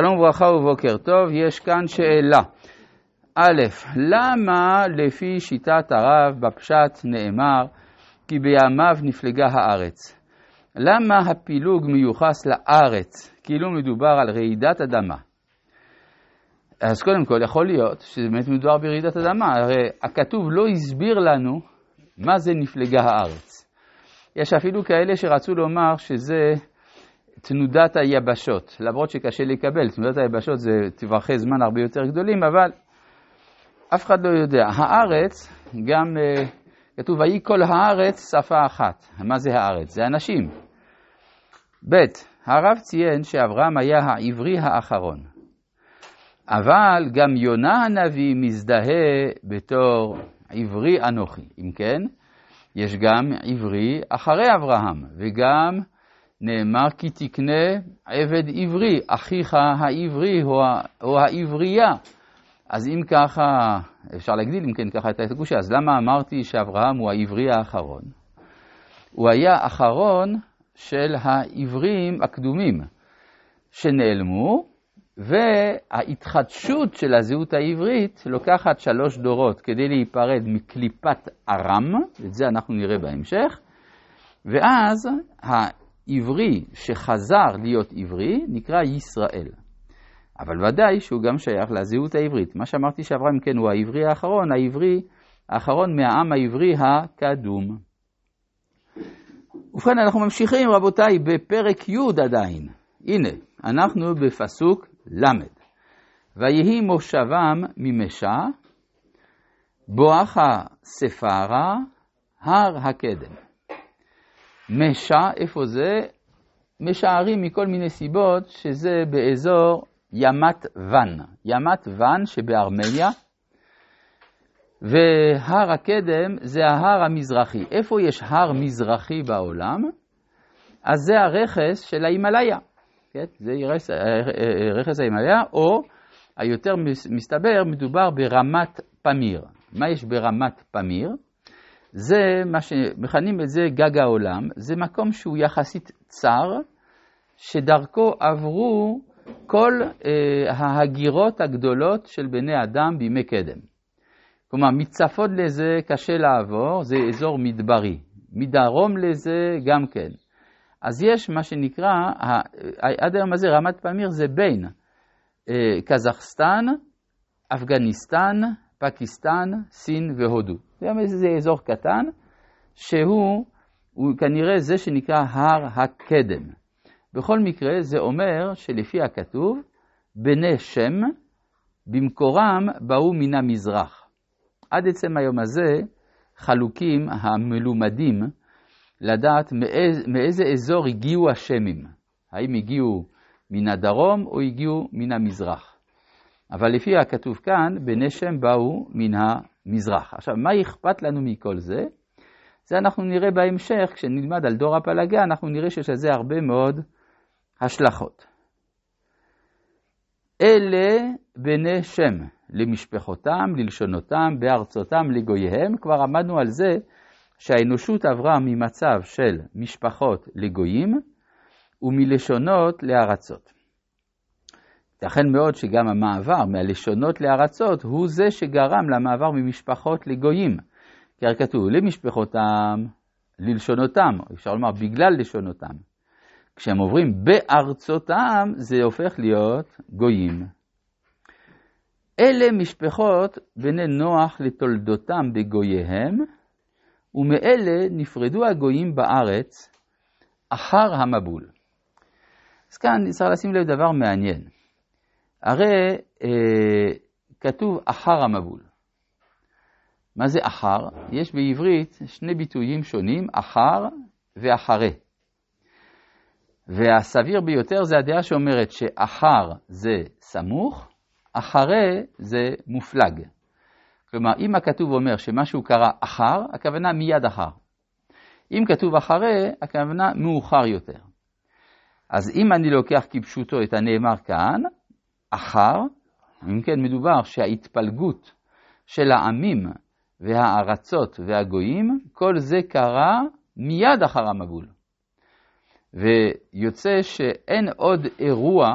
שלום וברכה ובוקר טוב, יש כאן שאלה. א', למה לפי שיטת הרב בפשט נאמר כי בימיו נפלגה הארץ? למה הפילוג מיוחס לארץ, כאילו מדובר על רעידת אדמה? אז קודם כל, יכול להיות שבאמת מדובר ברעידת אדמה, הרי הכתוב לא הסביר לנו מה זה נפלגה הארץ. יש אפילו כאלה שרצו לומר שזה תנודת היבשות, למרות שקשה לקבל, תנודת היבשות זה טווחי זמן הרבה יותר גדולים, אבל אף אחד לא יודע. הארץ, גם uh, כתוב, ויהי כל הארץ שפה אחת. מה זה הארץ? זה אנשים. ב', הרב ציין שאברהם היה העברי האחרון. אבל גם יונה הנביא מזדהה בתור עברי אנוכי. אם כן, יש גם עברי אחרי אברהם, וגם נאמר כי תקנה עבד עברי, אחיך העברי או העברייה. אז אם ככה, אפשר להגדיל אם כן ככה את הגושה, אז למה אמרתי שאברהם הוא העברי האחרון? הוא היה אחרון של העברים הקדומים שנעלמו, וההתחדשות של הזהות העברית לוקחת שלוש דורות כדי להיפרד מקליפת ארם, את זה אנחנו נראה בהמשך, ואז העברי שחזר להיות עברי נקרא ישראל. אבל ודאי שהוא גם שייך לזהות העברית. מה שאמרתי שאברהם כן הוא העברי האחרון, העברי האחרון מהעם העברי הקדום. ובכן, אנחנו ממשיכים, רבותיי, בפרק י' עדיין. הנה, אנחנו בפסוק ל'. ויהי מושבם ממשה, בואכה ספרה, הר הקדם. משה, איפה זה? משערים מכל מיני סיבות שזה באזור ימת ון. ימת ון שבארמניה, והר הקדם זה ההר המזרחי. איפה יש הר מזרחי בעולם? אז זה הרכס של ההימאליה. כן? זה רכס ההימאליה, או היותר מסתבר, מדובר ברמת פמיר. מה יש ברמת פמיר? זה מה שמכנים את זה גג העולם, זה מקום שהוא יחסית צר, שדרכו עברו כל אה, ההגירות הגדולות של בני אדם בימי קדם. כלומר, מצפון לזה קשה לעבור, זה אזור מדברי. מדרום לזה גם כן. אז יש מה שנקרא, עד היום הזה רמת פמיר זה בין אה, קזחסטן, אפגניסטן, פקיסטן, סין והודו. זה אזור קטן, שהוא כנראה זה שנקרא הר הקדם. בכל מקרה, זה אומר שלפי הכתוב, בני שם, במקורם באו מן המזרח. עד עצם היום הזה חלוקים המלומדים לדעת מאיז, מאיזה אזור הגיעו השמים. האם הגיעו מן הדרום או הגיעו מן המזרח. אבל לפי הכתוב כאן, בני שם באו מן המזרח. עכשיו, מה אכפת לנו מכל זה? זה אנחנו נראה בהמשך, כשנלמד על דור הפלגה, אנחנו נראה שיש לזה הרבה מאוד השלכות. אלה בני שם, למשפחותם, ללשונותם, בארצותם, לגוייהם. כבר עמדנו על זה שהאנושות עברה ממצב של משפחות לגויים ומלשונות לארצות. ייתכן מאוד שגם המעבר מהלשונות לארצות הוא זה שגרם למעבר ממשפחות לגויים. כי הרי כתוב למשפחותם, ללשונותם, אפשר לומר בגלל לשונותם. כשהם עוברים בארצותם, זה הופך להיות גויים. אלה משפחות בני נוח לתולדותם בגוייהם, ומאלה נפרדו הגויים בארץ אחר המבול. אז כאן צריך לשים לב דבר מעניין. הרי אה, כתוב אחר המבול. מה זה אחר? יש בעברית שני ביטויים שונים, אחר ואחרי. והסביר ביותר זה הדעה שאומרת שאחר זה סמוך, אחרי זה מופלג. כלומר, אם הכתוב אומר שמשהו קרה אחר, הכוונה מיד אחר. אם כתוב אחרי, הכוונה מאוחר יותר. אז אם אני לוקח כפשוטו את הנאמר כאן, אחר, אם כן מדובר שההתפלגות של העמים והארצות והגויים, כל זה קרה מיד אחר המבול. ויוצא שאין עוד אירוע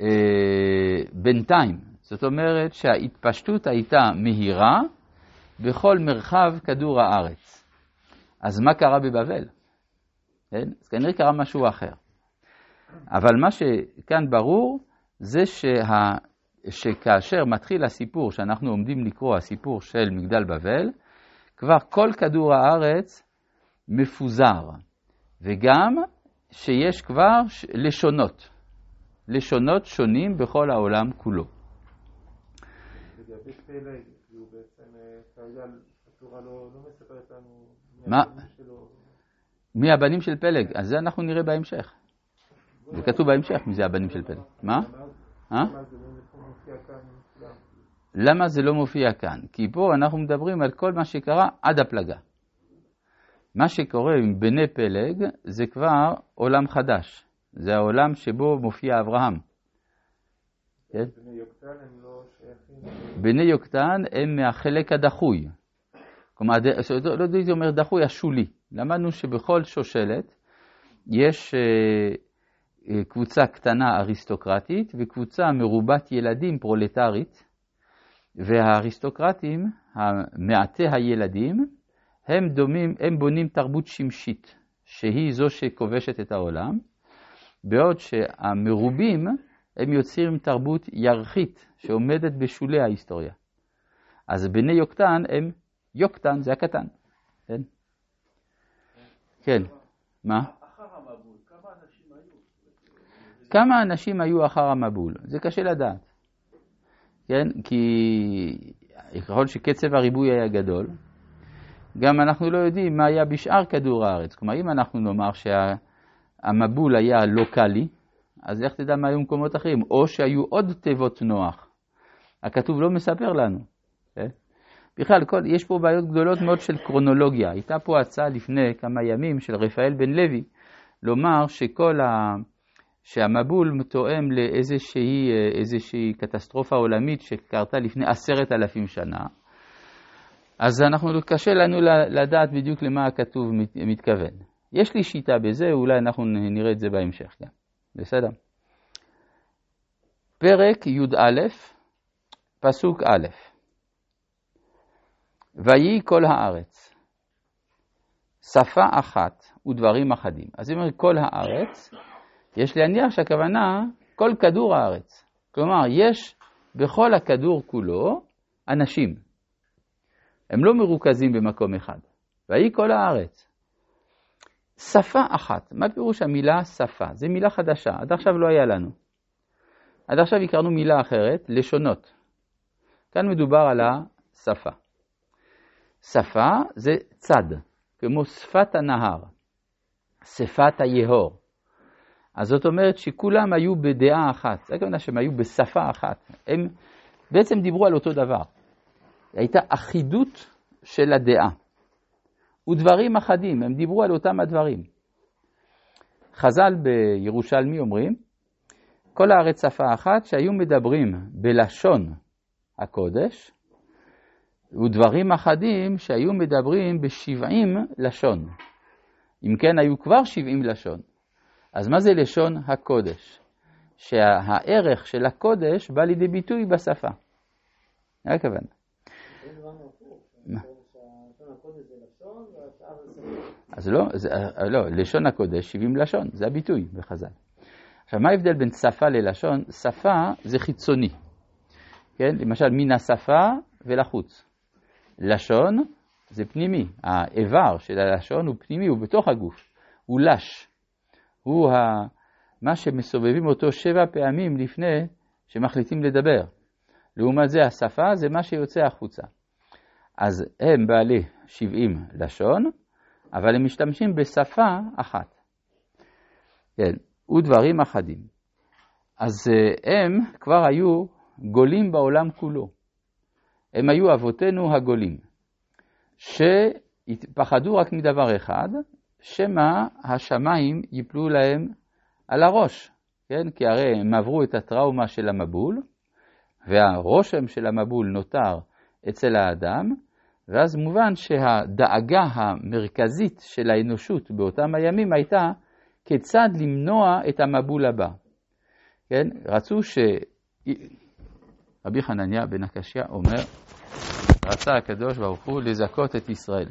אה, בינתיים. זאת אומרת שההתפשטות הייתה מהירה בכל מרחב כדור הארץ. אז מה קרה בבבל? כן? אז כנראה קרה משהו אחר. אבל מה שכאן ברור זה שה... שכאשר מתחיל הסיפור שאנחנו עומדים לקרוא, הסיפור של מגדל בבל, כבר כל כדור הארץ מפוזר, וגם שיש כבר לשונות, לשונות שונים בכל העולם כולו. התורה לא לנו מה? מי הבנים של פלג? אז זה אנחנו נראה בהמשך. זה כתוב בהמשך מי זה הבנים של פלג. מה? אה? למה זה לא מופיע כאן? כי פה אנחנו מדברים על כל מה שקרה עד הפלגה. מה שקורה עם בני פלג זה כבר עולם חדש. זה העולם שבו מופיע אברהם. כן? בני יוקטן הם מהחלק הדחוי. כלומר, לא הייתי אומר דחוי, השולי. למדנו שבכל שושלת יש אה, קבוצה קטנה אריסטוקרטית וקבוצה מרובת ילדים פרולטרית, והאריסטוקרטים, מעטי הילדים, הם דומים, הם בונים תרבות שמשית, שהיא זו שכובשת את העולם, בעוד שהמרובים הם יוצרים תרבות ירחית שעומדת בשולי ההיסטוריה. אז בני יוקטן הם, יוקטן זה הקטן, כן? כן, מה? כמה אנשים היו אחר המבול? זה קשה לדעת, כן? כי ככל שקצב הריבוי היה גדול, גם אנחנו לא יודעים מה היה בשאר כדור הארץ. כלומר, אם אנחנו נאמר שהמבול היה לוקאלי, אז איך תדע מה היו מקומות אחרים? או שהיו עוד תיבות נוח. הכתוב לא מספר לנו. כן? בכלל, כל, יש פה בעיות גדולות מאוד של קרונולוגיה. הייתה פה הצעה לפני כמה ימים של רפאל בן לוי, לומר שכל ה... שהמבול תואם לאיזושהי קטסטרופה עולמית שקרתה לפני עשרת אלפים שנה. אז אנחנו, קשה לנו לדעת בדיוק למה הכתוב מתכוון. יש לי שיטה בזה, אולי אנחנו נראה את זה בהמשך גם. בסדר? פרק י"א, פסוק א', ויהי כל הארץ, שפה אחת ודברים אחדים. אז אם כל הארץ, יש להניח שהכוונה כל כדור הארץ. כלומר, יש בכל הכדור כולו אנשים. הם לא מרוכזים במקום אחד. ויהי כל הארץ. שפה אחת. מה פירוש המילה שפה? זו מילה חדשה, עד עכשיו לא היה לנו. עד עכשיו הכרנו מילה אחרת, לשונות. כאן מדובר על השפה. שפה זה צד, כמו שפת הנהר, שפת היהור. אז זאת אומרת שכולם היו בדעה אחת, זה הכוונה שהם היו בשפה אחת. הם בעצם דיברו על אותו דבר. הייתה אחידות של הדעה. ודברים אחדים, הם דיברו על אותם הדברים. חז"ל בירושלמי אומרים, כל הארץ שפה אחת שהיו מדברים בלשון הקודש, ודברים אחדים שהיו מדברים בשבעים לשון. אם כן, היו כבר שבעים לשון. אז מה זה לשון הקודש? שהערך של הקודש בא לידי ביטוי בשפה. זה הכוונה. אז לא, זה, לא, לשון הקודש 70 לשון, זה הביטוי בחז"ל. עכשיו, מה ההבדל בין שפה ללשון? שפה זה חיצוני, כן? למשל, מן השפה ולחוץ. לשון זה פנימי, האיבר של הלשון הוא פנימי, הוא בתוך הגוף, הוא לש. הוא ה... מה שמסובבים אותו שבע פעמים לפני שמחליטים לדבר. לעומת זה, השפה זה מה שיוצא החוצה. אז הם בעלי 70 לשון, אבל הם משתמשים בשפה אחת. כן, ודברים אחדים. אז אה, הם כבר היו גולים בעולם כולו. הם היו אבותינו הגולים, שפחדו רק מדבר אחד, שמא השמיים ייפלו להם על הראש, כן? כי הרי הם עברו את הטראומה של המבול, והרושם של המבול נותר אצל האדם, ואז מובן שהדאגה המרכזית של האנושות באותם הימים הייתה כיצד למנוע את המבול הבא. כן, רצו ש... רבי חנניה בן הקשיא אומר, רצה הקדוש ברוך הוא לזכות את ישראל,